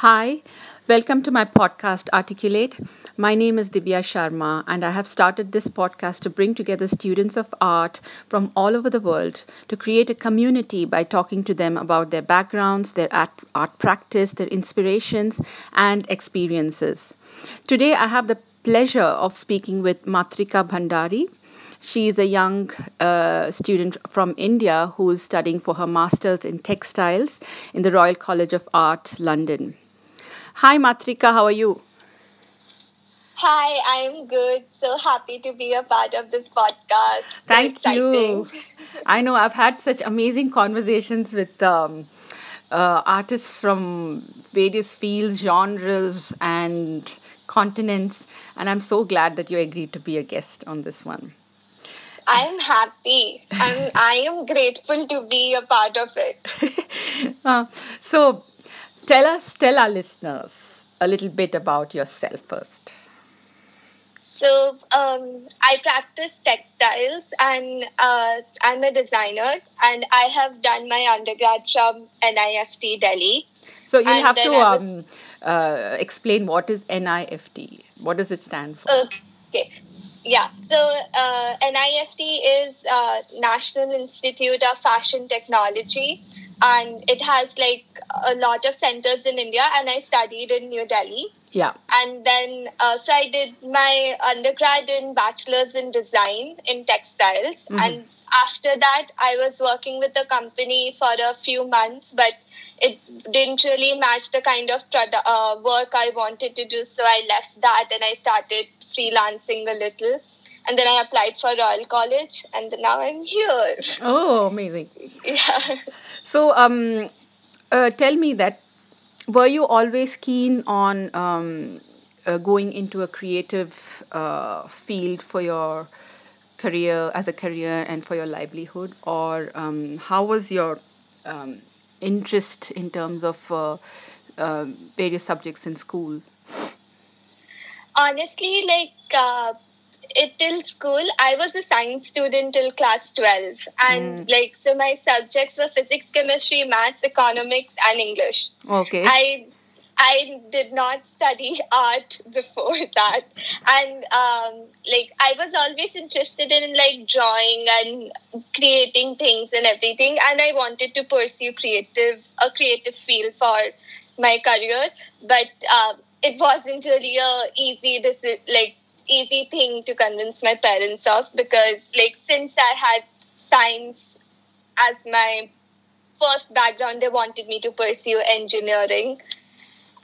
Hi, welcome to my podcast Articulate. My name is Divya Sharma, and I have started this podcast to bring together students of art from all over the world to create a community by talking to them about their backgrounds, their art, art practice, their inspirations, and experiences. Today, I have the pleasure of speaking with Matrika Bhandari. She is a young uh, student from India who is studying for her master's in textiles in the Royal College of Art, London. Hi, Matrika, how are you? Hi, I'm good. So happy to be a part of this podcast. Thank exciting. you. I know I've had such amazing conversations with um, uh, artists from various fields, genres, and continents, and I'm so glad that you agreed to be a guest on this one. I'm happy. I'm I am grateful to be a part of it. Uh, so, tell us, tell our listeners a little bit about yourself first. So um, I practice textiles and uh, I'm a designer and I have done my undergrad from NIFT Delhi. So, you'll And have to was- um, uh, explain what is NIFT. What does it stand for? Okay. Yeah. So uh, NIFT is uh, National Institute of Fashion Technology, and it has like a lot of centers in India. And I studied in New Delhi, Yeah. and then uh, so I did my undergrad in bachelor's in design in textiles, and after that I was working with a company for a few months, but it didn't really match the kind of product, uh, work I wanted to do. So I left that and I started freelancing a little. And then I applied for Royal College, and now I'm here. Oh, amazing. yeah. So, um, uh, tell me that were you always keen on um, uh, going into a creative uh, field for your career as a career and for your livelihood, or um, how was your um, interest in terms of uh, um various subjects in school? honestly like uh, it till school i was a science student till class 12 and like so my subjects were physics chemistry maths economics and english. Okay. i i did not study art before that. And um, like i was always interested in like drawing and creating things and everything. And i wanted to pursue creative a creative field for my career. But um, it wasn't really a easy this like easy thing to convince my parents of because like since i had science as my first background they wanted me to pursue engineering.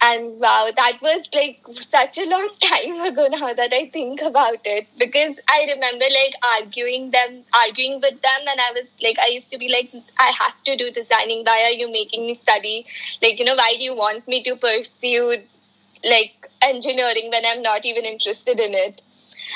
And wow that was like such a long time ago now that i think about it because i remember like arguing them arguing with them and i was like i used to be like i have to do designing. Why are you making me study? Like you know why do you want me to pursue like engineering when i'm not even interested in it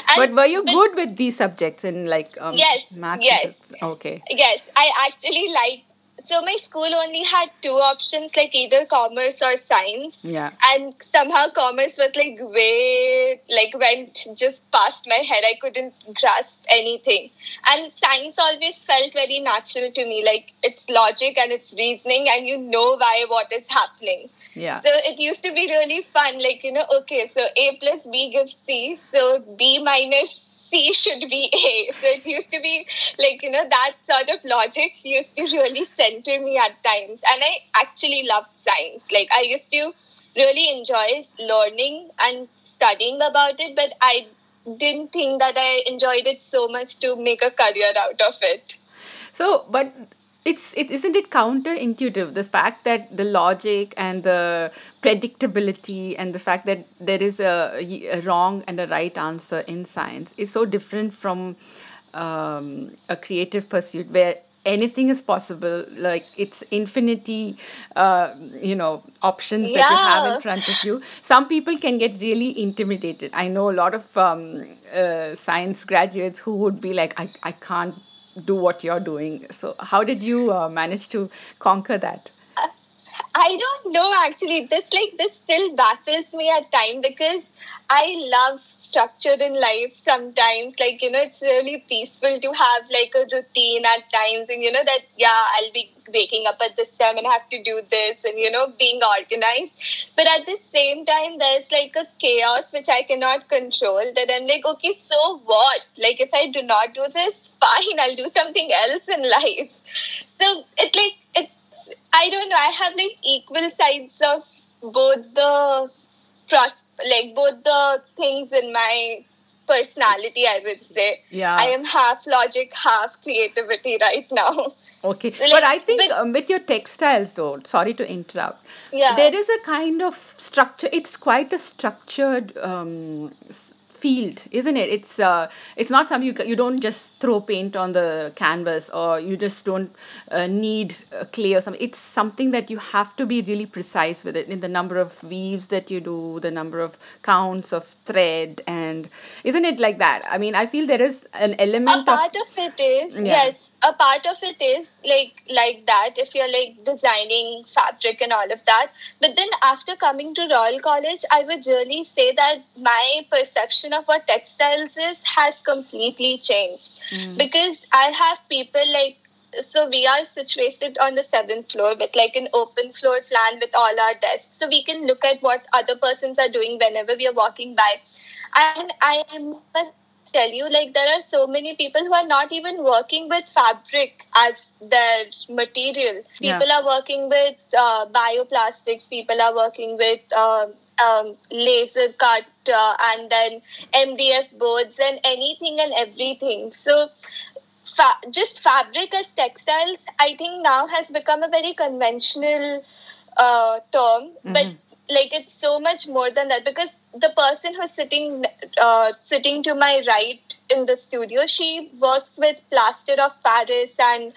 and but were you good with these subjects in like um, Yes, maths? yes. Okay. Yes, I actually like. So my school only had two options, like either commerce or science. Yeah. And somehow commerce was like way like went just past my head. I couldn't grasp anything. And science always felt very natural to me. Like it's logic and it's reasoning and you know why what is happening. Yeah. So it used to be really fun. Like, you know, okay, so A plus B gives C, so B minus C should be A. So it used to be like, you know, that sort of logic used to really center me at times. And I actually loved science. Like, I used to really enjoy learning and studying about it, but I didn't think that I enjoyed it so much to make a career out of it. So, but it's it isn't it counterintuitive the fact that the logic and the predictability and the fact that there is a, a wrong and a right answer in science is so different from um, a creative pursuit where anything is possible like it's infinity uh, you know options that you have in front of you. Some people can get really intimidated. I know a lot of um, uh, science graduates who would be like I, I can't do what you're doing. So how did you uh, manage to conquer that I don't know actually. This like this still baffles me at times because I love structure in life sometimes. Like, you know, it's really peaceful to have like a routine at times and you know that yeah, I'll be waking up at this time and have to do this and you know, being organized. But at the same time there's like a chaos which I cannot control that I'm like, okay, so what? Like if I do not do this, fine, I'll do something else in life. So it's like it's I don't know. I have like equal sides of both the pros- like both the things in my personality. I would say. Yeah. I am half logic, half creativity right now. Okay, Like, but I think but- um, with your textiles, though, sorry to interrupt, Yeah. there is a kind of structure. It's quite a structured um, field, isn't it? It's uh, it's not something you you don't just throw paint on the canvas or you just don't uh, need uh, clay or something. It's something that you have to be really precise with it in the number of weaves that you do, the number of counts of thread, and isn't it like that? I mean, I feel there is an element. a part of of it is Yeah. yes a part of it is like like that if you're like designing fabric and all of that but then after coming to royal college i would really say that my perception of what textiles is has completely changed. Because i have people like so we are situated on the seventh floor with like an open floor plan with all our desks. So we can look at what other persons are doing whenever we are walking by. And i must tell you like there are so many people who are not even working with fabric as their material. Yeah. people are working with uh, bioplastics. People are working with um um, laser cut uh, and then mdf boards and anything and everything. So fa- just fabric as textiles i think now has become a very conventional uh, term. But like it's so much more than that because the person who's sitting uh, sitting to my right in the studio she works with plaster of paris and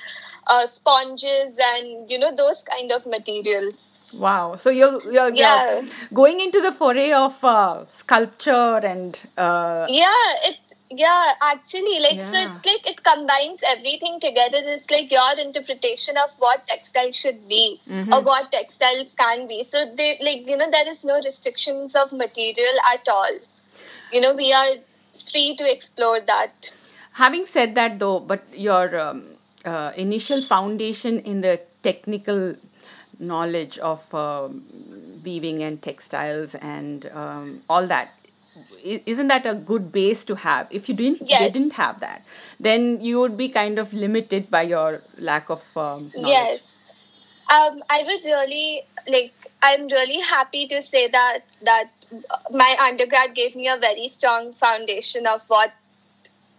uh, sponges and you know those kind of materials Wow. So you're, you're, Yeah. you're going into the foray of uh, sculpture and uh, yeah it yeah actually like so it's like it combines everything together. It's like your interpretation of what textile should be or what textiles can be. So they like you know there is no restrictions of material at all. You know we are free to explore that. Having said that though, but your um, uh, initial foundation in the technical knowledge of um, weaving and textiles and um, all that isn't that a good base to have if you didn't Yes. didn't have that then you would be kind of limited by your lack of um, knowledge Yes. Um, I would really like. I'm really happy to say that that my undergrad gave me a very strong foundation of what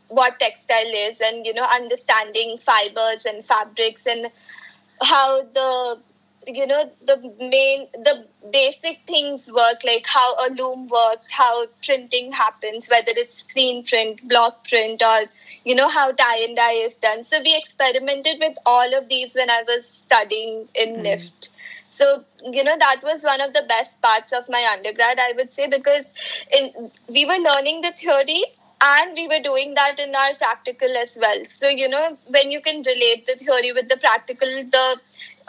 what textile is, and you know, understanding fibers and fabrics and how the you know the main the basic things work like how a loom works how printing happens whether it's screen print block print or you know how tie and dye is done. So we experimented with all of these when i was studying in hmm. nift so you know that was one of the best parts of my undergrad i would say because in we were learning the theory and we were doing that in our practical as well. So you know when you can relate the theory with the practical the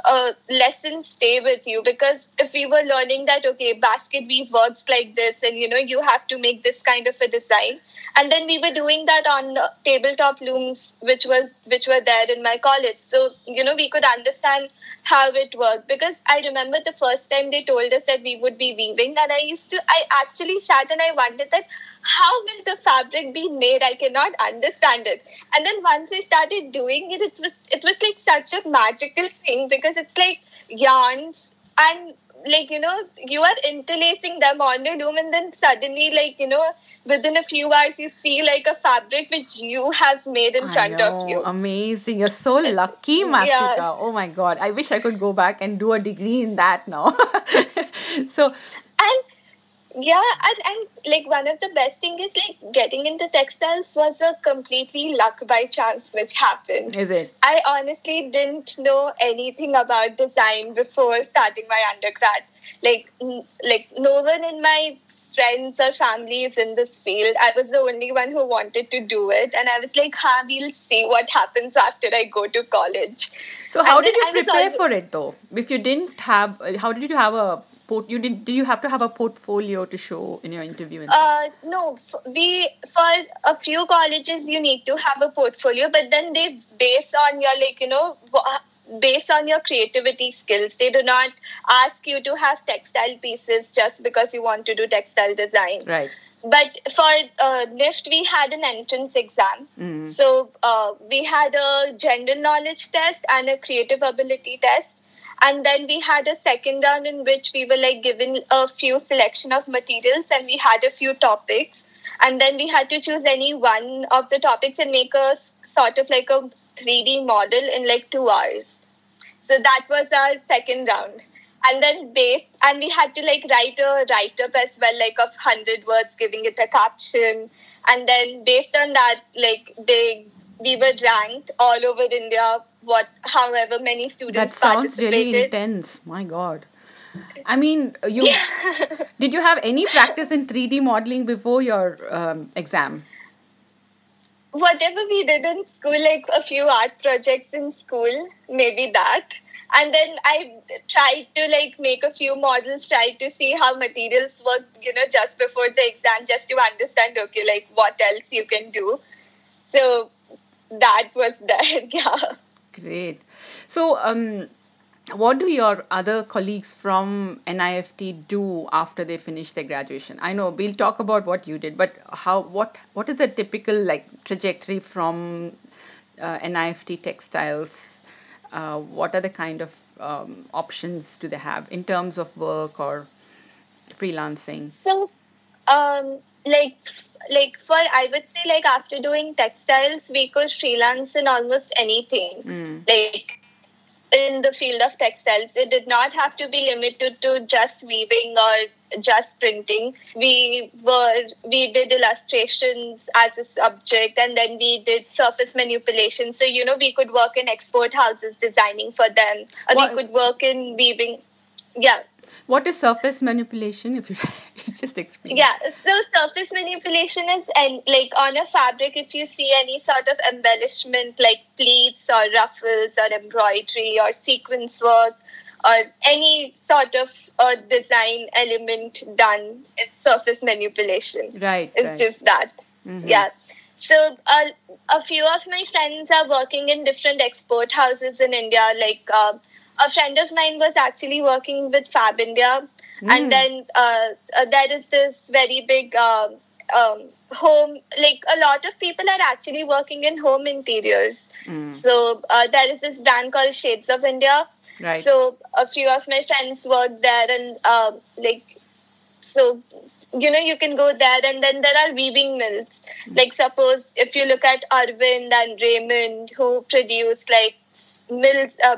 uh, lessons stay with you. Because if we were learning that okay basket weave works like this and you know you have to make this kind of a design. And then we were doing that on tabletop looms which was which were there in my college. So you know we could understand how it worked. Because i remember the first time they told us that we would be weaving and i used to i actually sat and i wondered that how will the fabric be made? I cannot understand it. And then once i started doing it it was it was like such a magical thing because it's like yarns and like you know you are interlacing them on the loom and then suddenly like you know within a few hours you see like a fabric which you have made in I front of you Amazing. You're so lucky, Matrika. Oh my God. I wish I could go back and do a degree in that now. so, and yeah and, and like one of the best thing is like getting into textiles was a completely luck by chance which happened is it? I honestly didn't know anything about design before starting my undergrad. Like, n- like no one in my friends or families in this field. I was the only one who wanted to do it, and I was like, "Ha, we'll see what happens after I go to college." So how And did you prepare al- for it though? If you didn't have, uh, how did you have a port? You did. Did you have to have a portfolio to show in your interview? Uh, no, we for a few colleges you need to have a portfolio, but then they base on your like you know based on your creativity skills. They do not ask you to have textile pieces just because you want to do textile design. right. But for uh, NIFT, we had an entrance exam. Mm. So uh, we had a general knowledge test and a creative ability test. And then we had a second round in which we were like given a few selection of materials and we had a few topics. And then we had to choose any one of the topics and make a sort of like a 3D model in like two hours. So that was our second round. And then based, and we had to like write a write up as well, like of 100 words, giving it a caption. And then based on that, like they, we were ranked all over India, what, however many students That sounds really intense. My God. I mean, you did you have any practice in 3D modeling before your um, exam? whatever we did in school, like a few art projects in school, maybe that. And then I tried to like make a few models, try to see how materials work, you know, just before the exam, just to understand, okay, like what else you can do. So that was there, yeah. Great. So, um, what do your other colleagues from NIFT do after they finish their graduation? I know we'll talk about what you did, but how what what is the typical like trajectory from uh, NIFT textiles? Uh, what are the kind of um, options do they have in terms of work or freelancing? So, um, like, like for I would say like after doing textiles, we could freelance in almost anything. Mm. Like in the field of textiles, it did not have to be limited to just weaving or just printing. We were we did illustrations as a subject, and then we did surface manipulation. So you know we could work in export houses designing for them, or What- we could work in weaving. Yeah. What is surface manipulation? If you just explain. Yeah, so surface manipulation is and like on a fabric, if you see any sort of embellishment like pleats or ruffles or embroidery or sequence work or any sort of uh, design element done, it's surface manipulation. Right. It's right. just that. Mhm. Yeah. So uh, a few of my friends are working in different export houses in India. Like uh, a friend of mine was actually working with Fabindia, Mm. and then uh, uh, there is this very big um, um, home. Like a lot of people are actually working in home interiors. Mm. So uh, there is this brand called Shades of India. Right. So a few of my friends work there, and uh, like, so you know, you can go there, and then there are weaving mills. Like, suppose if you look at Arvind and Raymond, who produce like mills, uh,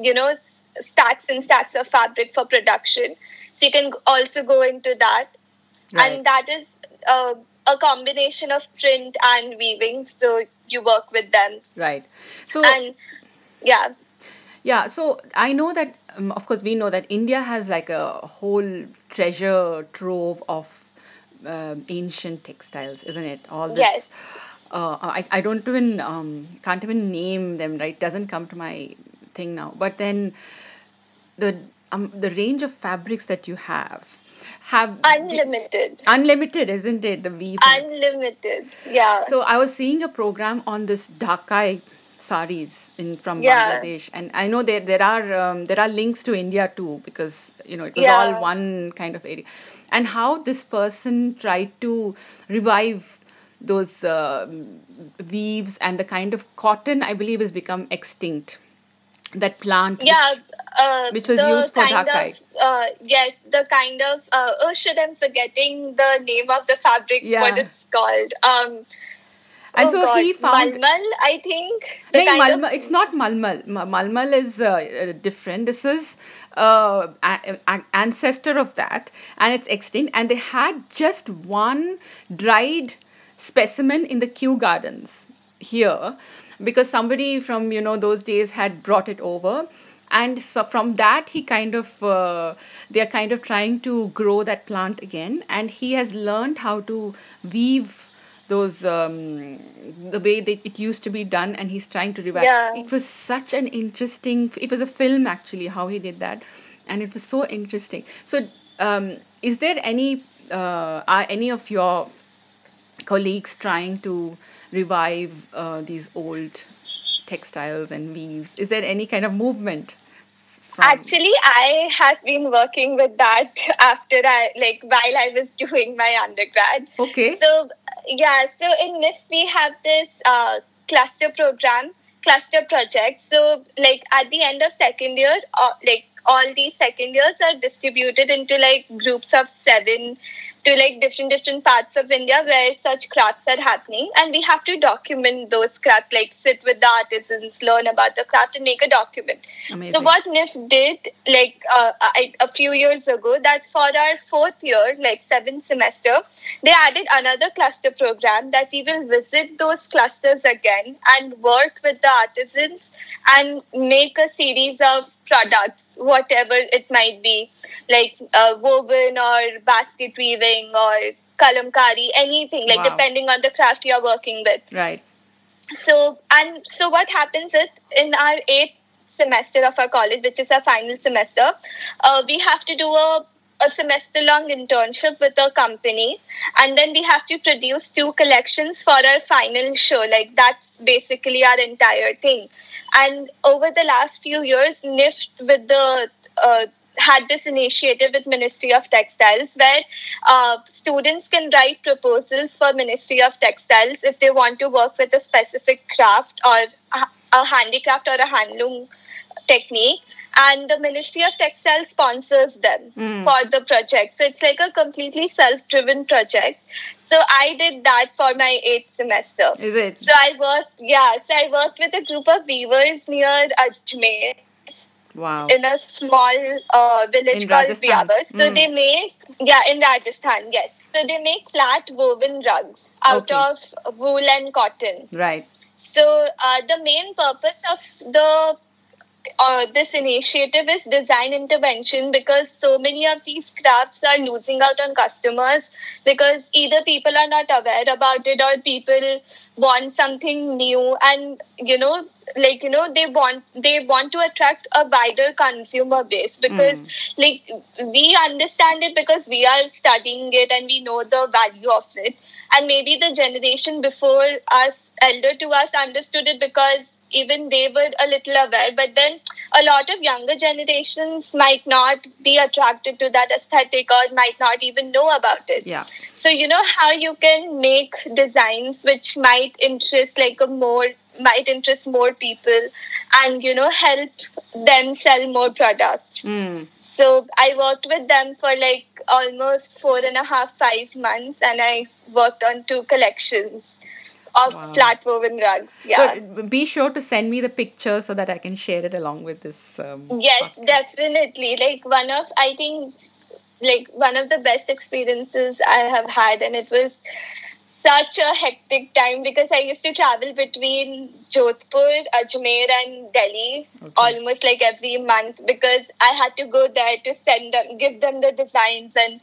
you know, s- stacks and stacks of fabric for production. So you can also go into that, right. and that is uh, a combination of print and weaving. So you work with them, right. So and yeah. Yeah, so I know that, um, of course, we know that India has like a whole treasure trove of um, ancient textiles, isn't it? All this. Yes. Uh, I, I don't even, um, can't even name them, right? Doesn't come to my thing now. But then the, um, the range of fabrics that you have have Unlimited. unlimited, isn't it? The weave. Unlimited. Yeah. So I was seeing a program on this Dhaka saris in from Yeah. Bangladesh, and I know there there are um, there are links to India too because you know it was Yeah. all one kind of area, and how this person tried to revive those uh, weaves and the kind of cotton I believe has become extinct. That plant, which- yeah. Uh, which was used for Dhakai. Of, uh, yes, the kind of. Uh, oh shit! I'm forgetting the name of the fabric. What it's called. Um, and oh so God, he found Malmal, I think. The No, kind of- it's not Malmal. Ma- Malmal is uh, uh, different. This is uh, a- a- ancestor of that, and it's extinct. And they had just one dried specimen in the Kew Gardens here, because somebody from you know those days had brought it over, and so from that he kind of uh, they're kind of trying to grow that plant again. And he has learned how to weave those um, the way that it used to be done. And he's trying to revive. Yeah. it was such an interesting it was a film actually how he did that. And it was so interesting. So um, is there any uh, are any of your colleagues trying to revive uh, these old textiles and weaves is there any kind of movement from Actually, I have been working with that after I like while I was doing my undergrad. okay So yeah, so in NIFT we have this uh, cluster program, cluster project. So like at the end of second year, uh, like all these second years are distributed into like groups of seven to like different different parts of India where such crafts are happening, and we have to document those crafts. Like sit with the artisans, learn about the craft, and make a document. Amazing. So what NIFT did, like uh, I, a few years ago, that for our fourth year, like seventh semester, they added another cluster program that we will visit those clusters again and work with the artisans and make a series of products, whatever it might be, like uh, woven or basket weaving or kalamkari, anything, like Wow. depending on the craft you're working with. Right. So and so what happens is in our eighth semester of our college which is our final semester uh, we have to do a, a semester long internship with a company and then we have to produce two collections for our final show. Like that's basically our entire thing. And over the last few years nift with the uh, had this initiative with Ministry of Textiles where uh, students can write proposals for Ministry of Textiles if they want to work with a specific craft or a, a handicraft or a handloom technique and the Ministry of Textiles sponsors them Mm. for the project. So it's like a completely self-driven project. So I did that for my eighth semester. is it So I worked, yeah, so I worked with a group of weavers near Ajmer wow in a small uh, village In called Rajasthan. So Mm. they make, yeah, in Rajasthan, yes. So they make flat woven rugs out Okay. of wool and cotton. right So uh, the main purpose of the uh, this initiative is design intervention because so many of these crafts are losing out on customers because either people are not aware about it or people want something new and you know like you know they want they want to attract a wider consumer base because Mm. like we understand it because we are studying it and we know the value of it and maybe the generation before us elder to us understood it because even they were a little aware but then a lot of younger generations might not be attracted to that aesthetic or might not even know about it. Yeah. So you know how you can make designs which might interest like a more might interest more people and you know help them sell more products. Mm. so I worked with them for like almost four and a half, five months, and I worked on two collections of Wow. flat woven rugs. Yeah. so be sure to send me the picture so that i can share it along with this um, yes, podcast. definitely. Like one of I think like one of the best experiences I have had, and it was such a hectic time because I used to travel between Jodhpur, Ajmer, and Delhi Okay. almost like every month because I had to go there to send them, give them the designs and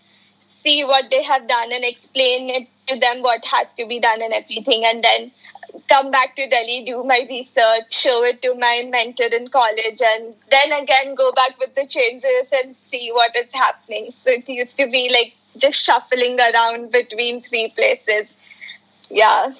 see what they have done and explain it to them what has to be done and everything, and then come back to Delhi, do my research, show it to my mentor in college, and then again go back with the changes and see what is happening. So it used to be like just shuffling around between three places. Yeah,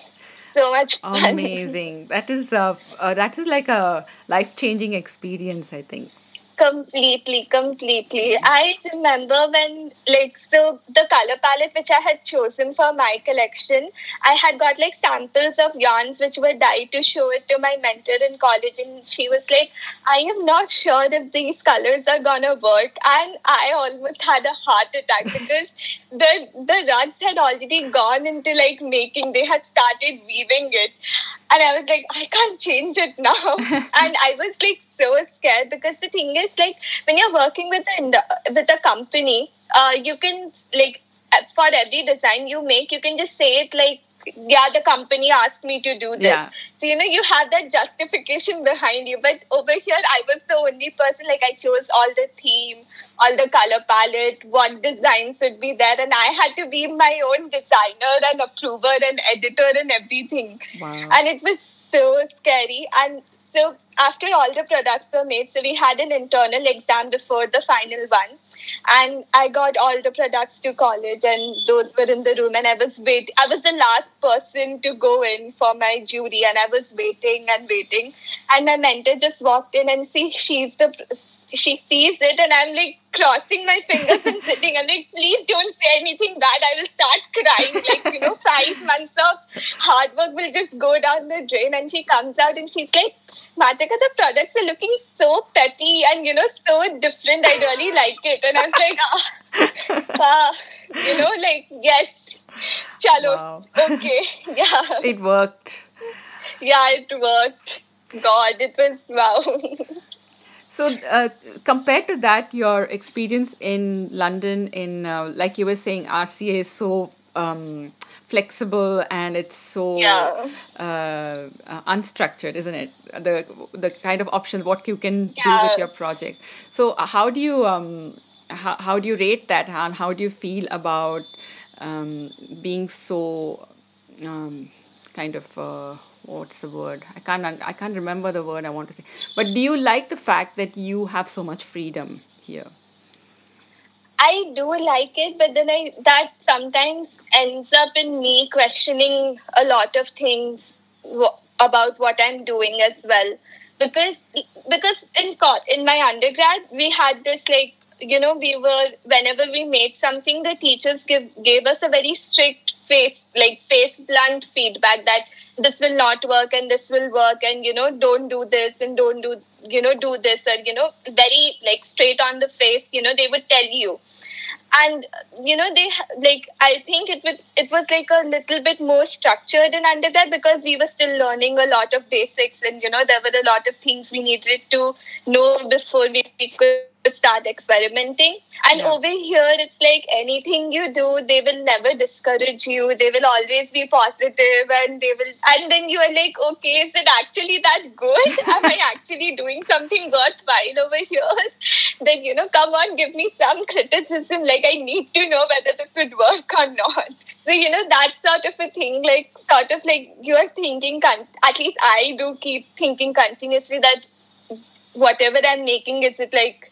so much fun. amazing that is uh, uh, that is like a life changing experience i think Completely, completely. I remember when, like, so the color palette which I had chosen for my collection, I had got like samples of yarns which were dyed to show it to my mentor in college, and she was like, I am not sure if these colors are gonna work. And I almost had a heart attack because the, the rugs had already gone into like making, they had started weaving it. And I was like, I can't change it now. and I was like so scared because the thing is, like, when you're working with a with a company, uh, you can like uh, for every design you make, you can just say it like yeah, the company asked me to do this. Yeah. So, you know, you have that justification behind you. But over here, I was the only person, like, I chose all the theme, all the color palette, what designs would be there. And I had to be my own designer and approver and editor and everything. Wow. And it was so scary. And so, after all the products were made, so we had an internal exam before the final one and I got all the products to college, and those were in the room. And I was wait. I was the last person to go in for my jury, and I was waiting and waiting. And my mentor just walked in and see she's the she sees it, and I'm like crossing my fingers and sitting. I'm like, please don't say anything bad. I will start crying. Like you know, five months of hard work will just go down the drain. And she comes out and she's like Matrika, the products are looking so peppy and you know so different. I really like it, and I'm like, ah, ah you know, like yes, chalo, Wow. okay, yeah, It worked. yeah, it worked. God, it was wow. So, uh, compared to that, your experience in London, in uh, like you were saying, RCA is so um, flexible and it's so Yeah. uh, uh, unstructured, isn't it? The the kind of options what you can do with your project. So, uh, how do you um, how, how do you rate that, and how do you feel about um, being so um, kind of uh, what's the word? I can't I can't remember the word I want to say. But do you like the fact that you have so much freedom here? I do like it, but then I that sometimes ends up in me questioning a lot of things about what I'm doing as well. Because because in co- in my undergrad we had this like you know we were whenever we made something the teachers give gave us a very strict face like face blunt feedback that this will not work and this will work and you know don't do this and don't do you know do this or you know very like straight on the face you know they would tell you. And you know they like i think it would it was like a little bit more structured in undergrad because we were still learning a lot of basics and you know there were a lot of things we needed to know before we could start experimenting. And Yeah. over here it's like anything you do they will never discourage you. They will always be positive and they will and then you are like okay is it actually that good? Am i actually doing something worthwhile over here? Then you know come on give me some criticism. Like i need to know whether this would work or not. So you know that sort of a thing like sort of like you are thinking con- at least i do keep thinking continuously that whatever i'm making is it like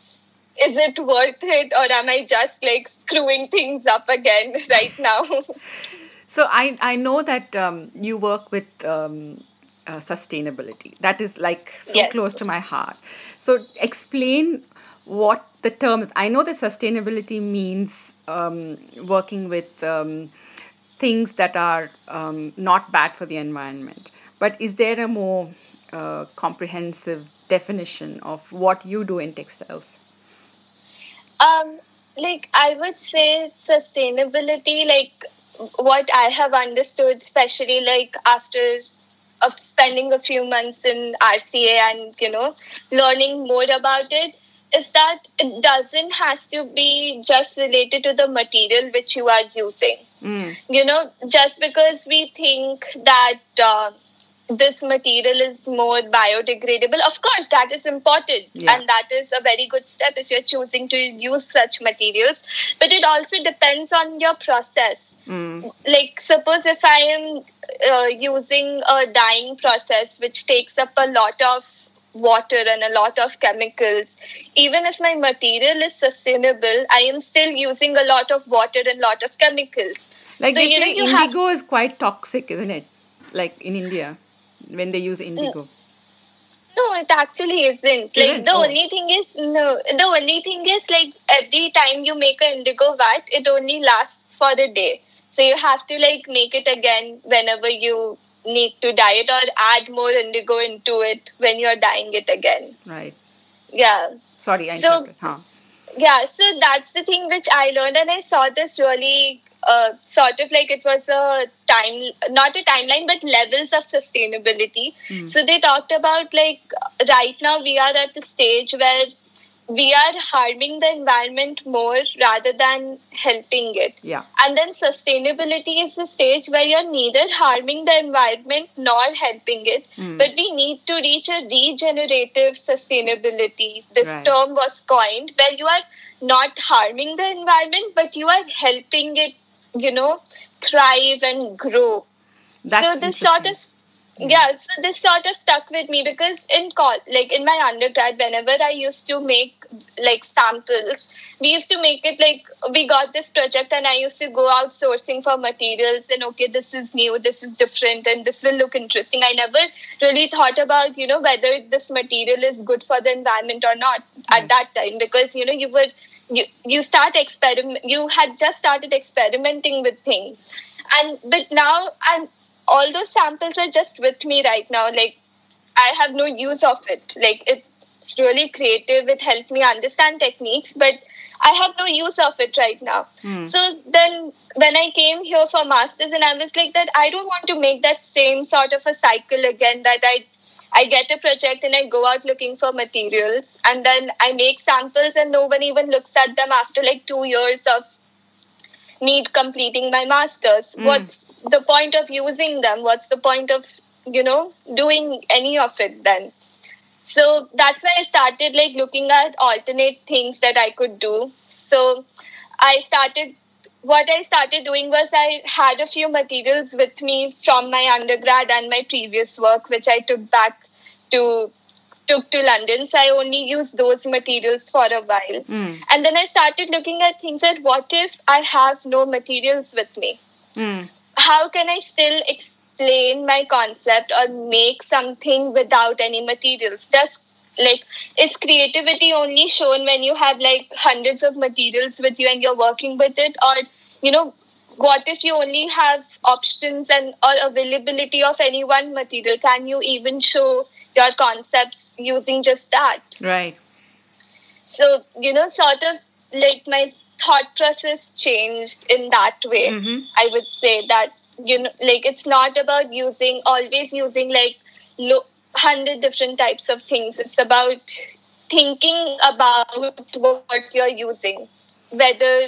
is it worth it or am i just like screwing things up again right now So I I know that um, you work with um, uh, sustainability. That is like so Yes. close to my heart. So explain what the term is. I know that sustainability means um, working with um, things that are um, not bad for the environment. But is there a more uh, comprehensive definition of what you do in textiles? Um, like I would say sustainability, like what I have understood, especially like after of spending a few months in RCA and you know learning more about it, is that it doesn't has to be just related to the material which you are using. Mm. You know, just because we think that. Uh, this material is more biodegradable. Of course, that is important, Yeah. and that is a very good step if you're choosing to use such materials. But it also depends on your process. Mm. Like, suppose if I am uh, using a dyeing process which takes up a lot of water and a lot of chemicals, even if my material is sustainable, I am still using a lot of water and a lot of chemicals. Like So, you know, you have- indigo is quite toxic, isn't it? Like in India, when they use indigo. No, it actually isn't. Like Isn't? the Oh. only thing is no. The only thing is like every time you make an indigo vat, it only lasts for a day. So you have to like make it again whenever you need to dye it or add more indigo into it when you're dyeing it again. Right. Yeah. Sorry, I So- interrupted. Huh. Yeah, so that's the thing which I learned, and I saw this really uh, sort of like it was a time, not a timeline, but levels of sustainability. Mm. So they talked about like right now we are at the stage where we are harming the environment more rather than helping it. Yeah. And then sustainability is the stage where you're neither harming the environment nor helping it. Mm. But we need to reach a regenerative sustainability. This Right. term was coined where you are not harming the environment, but you are helping it, you know, thrive and grow. That's so this sort of yeah so this sort of stuck with me because in col like in my undergrad whenever i used to make like samples we used to make it like we got this project and i used to go out sourcing for materials and okay this is new this is different and this will look interesting. I never really thought about you know whether this material is good for the environment or not Right. at that time because you know you would you, you start experiment you had just started experimenting with things. And but now and all those samples are just with me right now like i have no use of it. Like it's really creative it helped me understand techniques but i have no use of it right now. Hmm. so then when i came here for masters and i was like that i don't want to make that same sort of a cycle again that i I get a project and I go out looking for materials and then I make samples and no one even looks at them after like two years of need completing my masters. Mm. What's the point of using them? What's the point of, you know, doing any of it then? So that's when I started like looking at alternate things that I could do. So I started what I started doing was I had a few materials with me from my undergrad and my previous work, which I took back to took to London. So I only used those materials for a while. Mm. And then I started looking at things that what if I have no materials with me? Mm. How can I still explain my concept or make something without any materials? Does like is creativity only shown when you have like hundreds of materials with you and you're working with it or you know what if you only have options and or availability of any one material can you even show your concepts using just that Right. so you know sort of like my thought process changed in that way Mhm. i would say that you know like it's not about using always using like lo- 100 different types of things it's about thinking about what you're using whether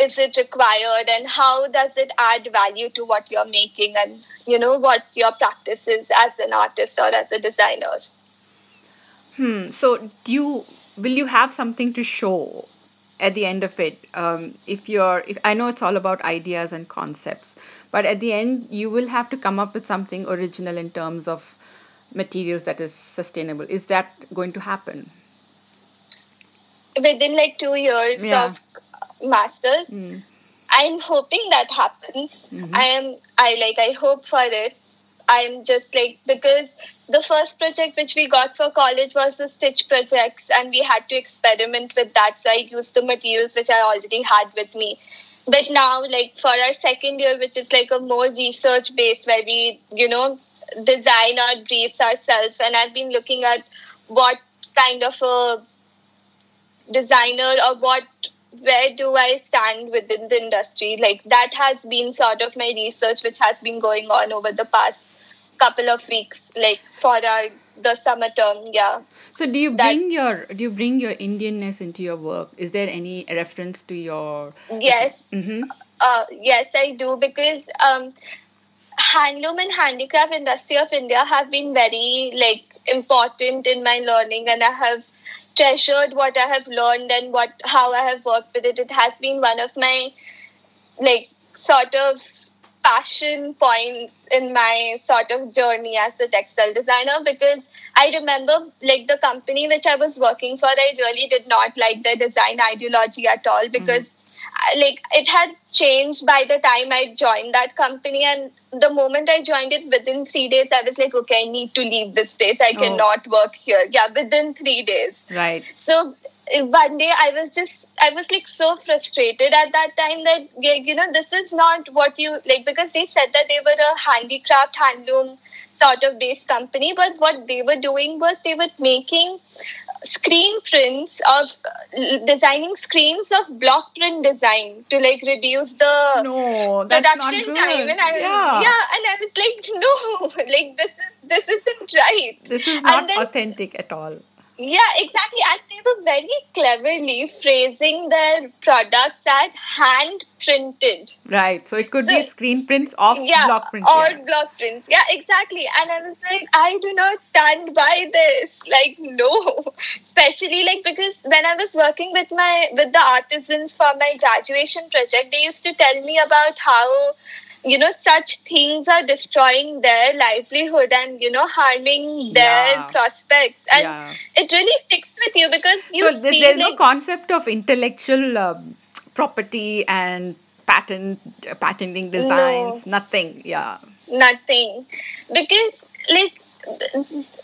is it required and how does it add value to what you're making and you know what your practice is as an artist or as a designer Hmm. So, do you will you have something to show at the end of it? Um, if you're, if I know it's all about ideas and concepts, but at the end you will have to come up with something original in terms of materials that is sustainable. Is that going to happen? within like two years Yeah. of masters Mm. i'm hoping that happens Mhm. i am i like i hope for it i'm just like because the first project which we got for college was the stitch projects and we had to experiment with that so i used the materials which i already had with me but now like for our second year which is like a more research based where we you know design our briefs ourselves and i've been looking at what kind of a designer or what where do I stand within the industry? Like that has been sort of my research which has been going on over the past couple of weeks, like for our the summer term, yeah. So, do you That- bring your do you bring your Indianness into your work? Is there any reference to your? Yes, Mm-hmm. uh, yes, I do because um, handloom and handicraft industry of India have been very like important in my learning, and I have treasured what I have learned and what how I have worked with it. It has been one of my like sort of passion points in my sort of journey as a textile designer because I remember like the company which I was working for, I really did not like the design ideology at all hmm. because I- like it had changed by the time I joined that company and the moment I joined it within three days I was like okay I need to leave this place I Oh. cannot work here yeah within three days Right. so uh, one day I was just I was like so frustrated at that time that you know this is not what you like because they said that they were a handicraft handloom sort of based company but what they were doing was they were making screen prints of uh, designing screens of block print design to like reduce the No, production time and I was, yeah. yeah and I was like no like this is this isn't right This is not then- authentic at all. Yeah, exactly. And they were very cleverly phrasing their products as hand printed. Right. So it could So- be screen prints of Yeah, block prints. or yeah. block prints. Yeah, exactly. And I was like, I do not stand by this. Like, no. Especially like because when I was working with my with the artisans for my graduation project, they used to tell me about how you know such things are destroying their livelihood and you know harming their Yeah. prospects and Yeah. it really sticks with you because you so there- see there's no concept of intellectual um, property and patent uh, patenting designs. Nothing. Yeah. nothing because like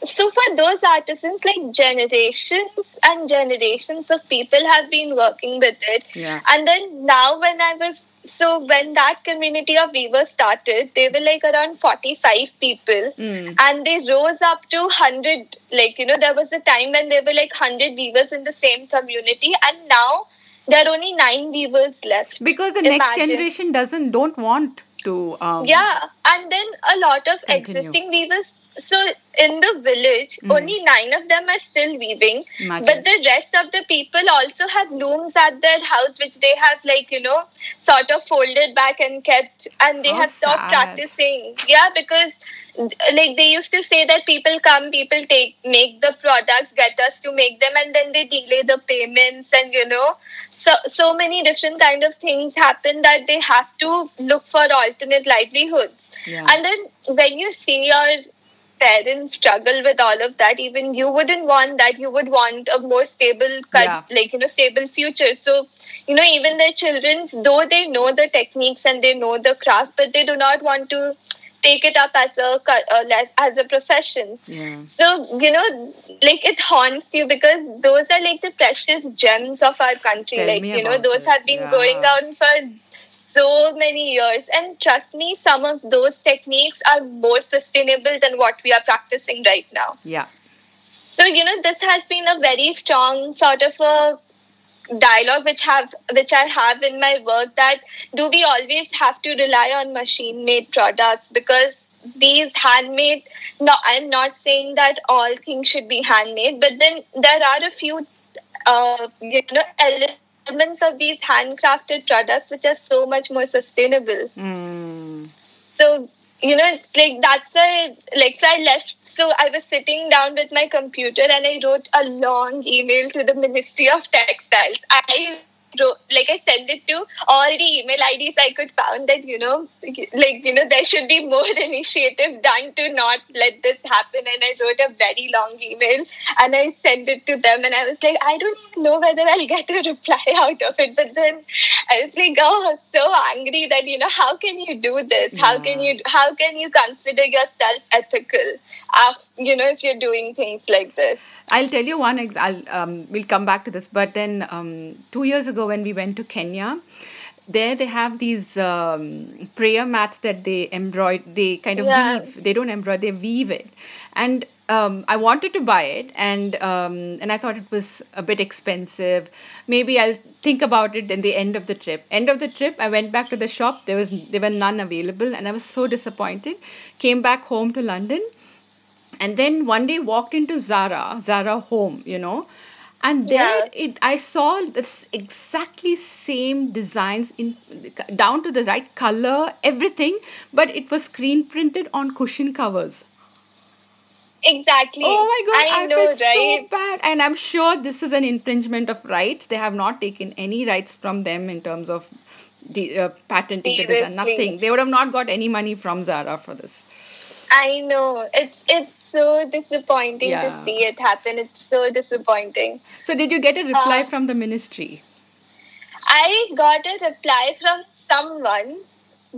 so for those artisans like generations and generations of people have been working with it Yeah. and then now when i was so when that community of weavers started they were like around 45 people Mm. and they rose up to 100 like you know there was a time when there were like 100 weavers in the same community and now there are only 9 weavers left Because the next generation doesn't don't want to. Um, yeah, and then a lot of Continue. existing weavers. So in the village, Mm. only nine of them are still weaving, but the rest of the people also have looms at their house, which they have like you know sort of folded back and kept, and they How have stopped sad. practicing. Yeah, because like they used to say that people come, people take make the products, get us to make them, and then they delay the payments, and you know so so many different kind of things happen that they have to look for alternate livelihoods Yeah. and then when you see your parents struggle with all of that even you wouldn't want that you would want a more stable cut, Yeah. like you know stable future so you know even their children though they know the techniques and they know the craft but they do not want to take it up as a uh, as a profession Yeah. so, you know, like it haunts you because those are like the precious gems of our country. Tell like, you know, those it. have been going Yeah. on for so many years. And trust me, some of those techniques are more sustainable than what we are practicing right now. Yeah. So, you know, this has been a very strong sort of a dialogue which have which I have in my work that do we always have to rely on machine made products because these handmade no I'm not saying that all things should be handmade but then there are a few uh, you know elements of these handcrafted products which are so much more sustainable Mm. so you know it's like that's a like so i left so i was sitting down with my computer and i wrote a long email to the ministry of textiles i wrote like i sent it to all the email ids i could found that you know like you know there should be more initiative done to not let this happen and i wrote a very long email and i sent it to them and i was like i don't even know whether i'll get a reply out of it but then I was like, oh, so angry that you know, how can you do this? How can you how can you consider yourself ethical? Af- you know, if you're doing things like this. I'll tell you one. Ex- I'll um, we'll come back to this. But then um, two years ago, when we went to Kenya, there they have these um, prayer mats that they embroider. They kind of Yeah. weave. They don't embroider. They weave it. And um, I wanted to buy it, and um, and I thought it was a bit expensive. Maybe I'll think about it in the end of the trip. End of the trip, I went back to the shop. There was there were none available, and I was so disappointed. Came back home to London and then one day walked into Zara, Zara home, you know, and there Yeah. it I saw this exactly same designs in down to the right color, everything, but it was screen printed on cushion covers. Exactly. Oh my god, I, I, know, felt right? so bad, and I'm sure this is an infringement of rights. They have not taken any rights from them in terms of the uh, patenting the design. Nothing. They would have not got any money from Zara for this. I know. It's it's so disappointing Yeah. to see it happen. It's so disappointing. So, did you get a reply Uh, from the ministry? I got a reply from someone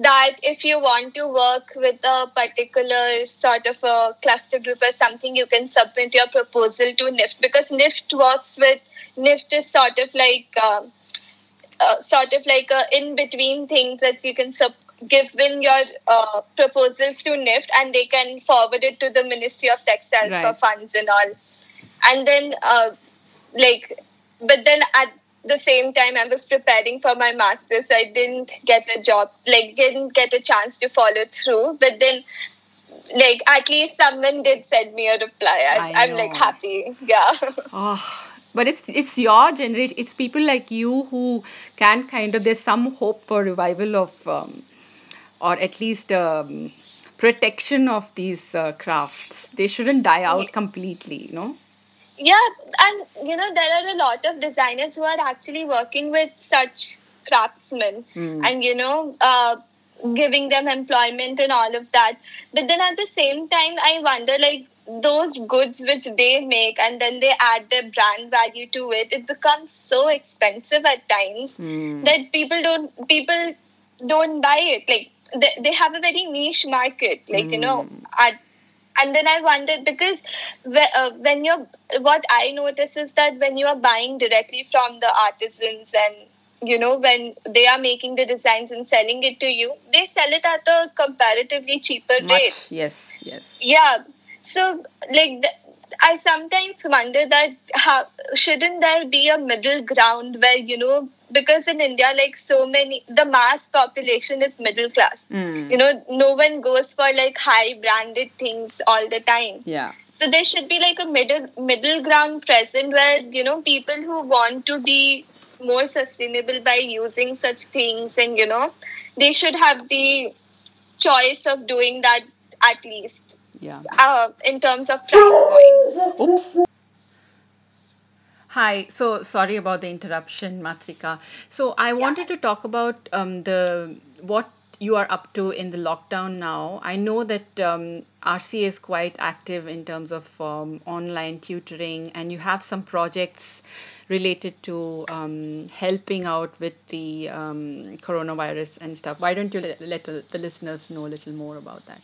that if you want to work with a particular sort of a cluster group or something, you can submit your proposal to NIFT because NIFT works with NIFT is sort of like um, uh, sort of like a in between things that you can sub- give in your uh, proposals to NIFT and they can forward it to the Ministry of Textiles for funds and all. And then, uh, like, but then at the same time, I was preparing for my master's. I didn't get a job, like, didn't get a chance to follow through. But then, like at least someone did send me a reply. I, I I'm like happy. Yeah. Oh, but it's it's your generation. It's people like you who can kind of. There's some hope for revival of, um, or at least um, protection of these uh, crafts. They shouldn't die out completely. You know. Yeah, and you know there are a lot of designers who are actually working with such craftsmen, and you know, uh, giving them employment and all of that. But then at the same time, I wonder like those goods which they make and then they add their brand value to it. It becomes so expensive at times that people don't people don't buy it. Like they, they have a very niche market. Like you know, at and then I wondered because uh, when you're what I notice is that when you are buying directly from the artisans and you know when they are making the designs and selling it to you, they sell it at a comparatively cheaper rate. Yes. Yes. Yeah. So like th- I sometimes wonder that how shouldn't there be a middle ground where you know because in India like so many the mass population is middle class. Mm. You know, no one goes for like high branded things all the time. Yeah. So there should be like a middle middle ground present where you know people who want to be more sustainable by using such things and you know they should have the choice of doing that at least Yeah. uh, in terms of price points. Oops. Hi, so sorry about the interruption, Matrika. So I wanted to talk about um, the what you are up to in the lockdown now. I know that um, RCA is quite active in terms of um, online tutoring, and you have some projects related to um, helping out with the um, coronavirus and stuff. Why don't you let, let the listeners know a little more about that?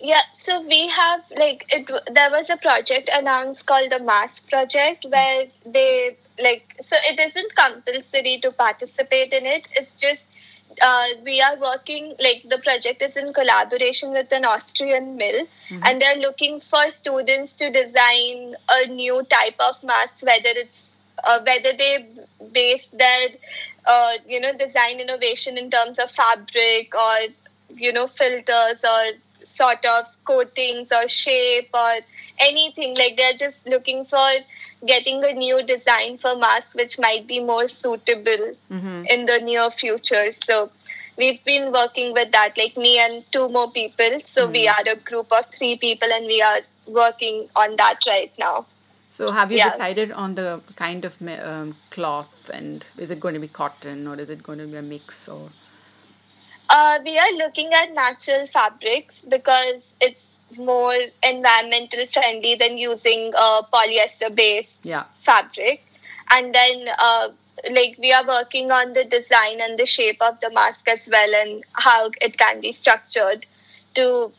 Yeah, so we have like it. There was a project announced called the Mass Project where they like. So it isn't compulsory to participate in it. It's just uh, we are working like the project is in collaboration with an Austrian mill, and they're looking for students to design a new type of mask, whether it's uh, whether they base their uh, you know design innovation in terms of fabric or you know filters or sort of coatings or shape or anything. Like they're just looking for getting a new design for mask which might be more suitable in the near future. So we've been working with that like me and two more people. So we are a group of three people and we are working on that right now. So, have you Yeah. decided on the kind of um, cloth, and is it going to be cotton or is it going to be a mix? Or Uh, we are looking at natural fabrics because it's more environmental friendly than using a polyester based yeah, fabric. And then, uh, like, we are working on the design and the shape of the mask as well and how it can be structured to,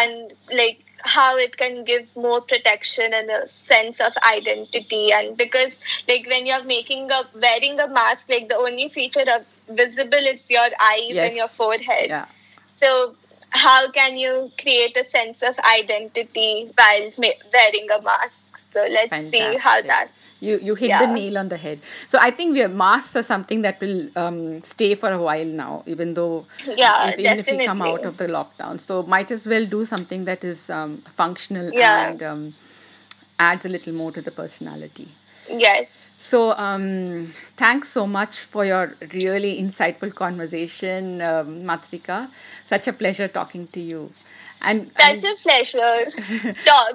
and like, how it can give more protection and a sense of identity. And because, like, when you're making a wearing a mask, like, the only feature of visible is your eyes Yes. and your forehead. yeah. So, how can you create a sense of identity while wearing a mask? So, let's see how that. You you hit the nail on the head. So I think we are, masks are something that will um, stay for a while now, even though Yeah, if, even if we come out of the lockdown. So might as well do something that is um, functional Yeah. and um, adds a little more to the personality. Yes. So, um, thanks so much for your really insightful conversation, um, Matrika. Such a pleasure talking to you. And, and Such a pleasure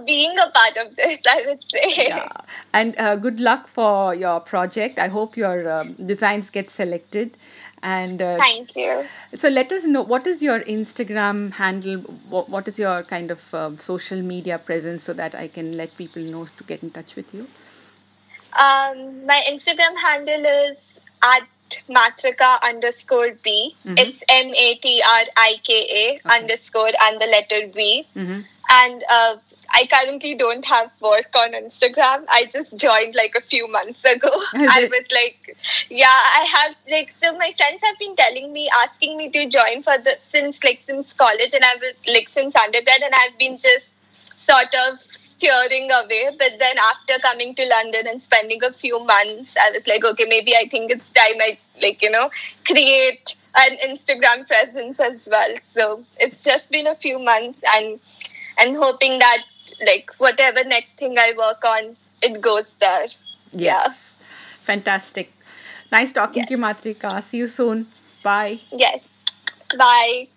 being a part of this, I would say. yeah, and uh, good luck for your project. I hope your um, designs get selected. And uh, Thank you. so, let us know what is your Instagram handle. What, what is your kind of um, social media presence so that I can let people know to get in touch with you. Um, my Instagram handle is at matrika underscore B. It's M A T R I K A underscore and the letter B. Mm-hmm. And uh, I currently don't have work on Instagram. I just joined like a few months ago. I was like, yeah, I have like so my friends have been telling me, asking me to join for the since like since college and I was like since undergrad and I've been just sort of steering away. But then after coming to London and spending a few months, I was like, okay, maybe I think it's time I like you know create an Instagram presence as well. So it's just been a few months, and and hoping that like whatever next thing I work on, it goes there. Yes. Fantastic. Nice talking Yes. to you, Matrika. See you soon. Bye. Yes. Bye.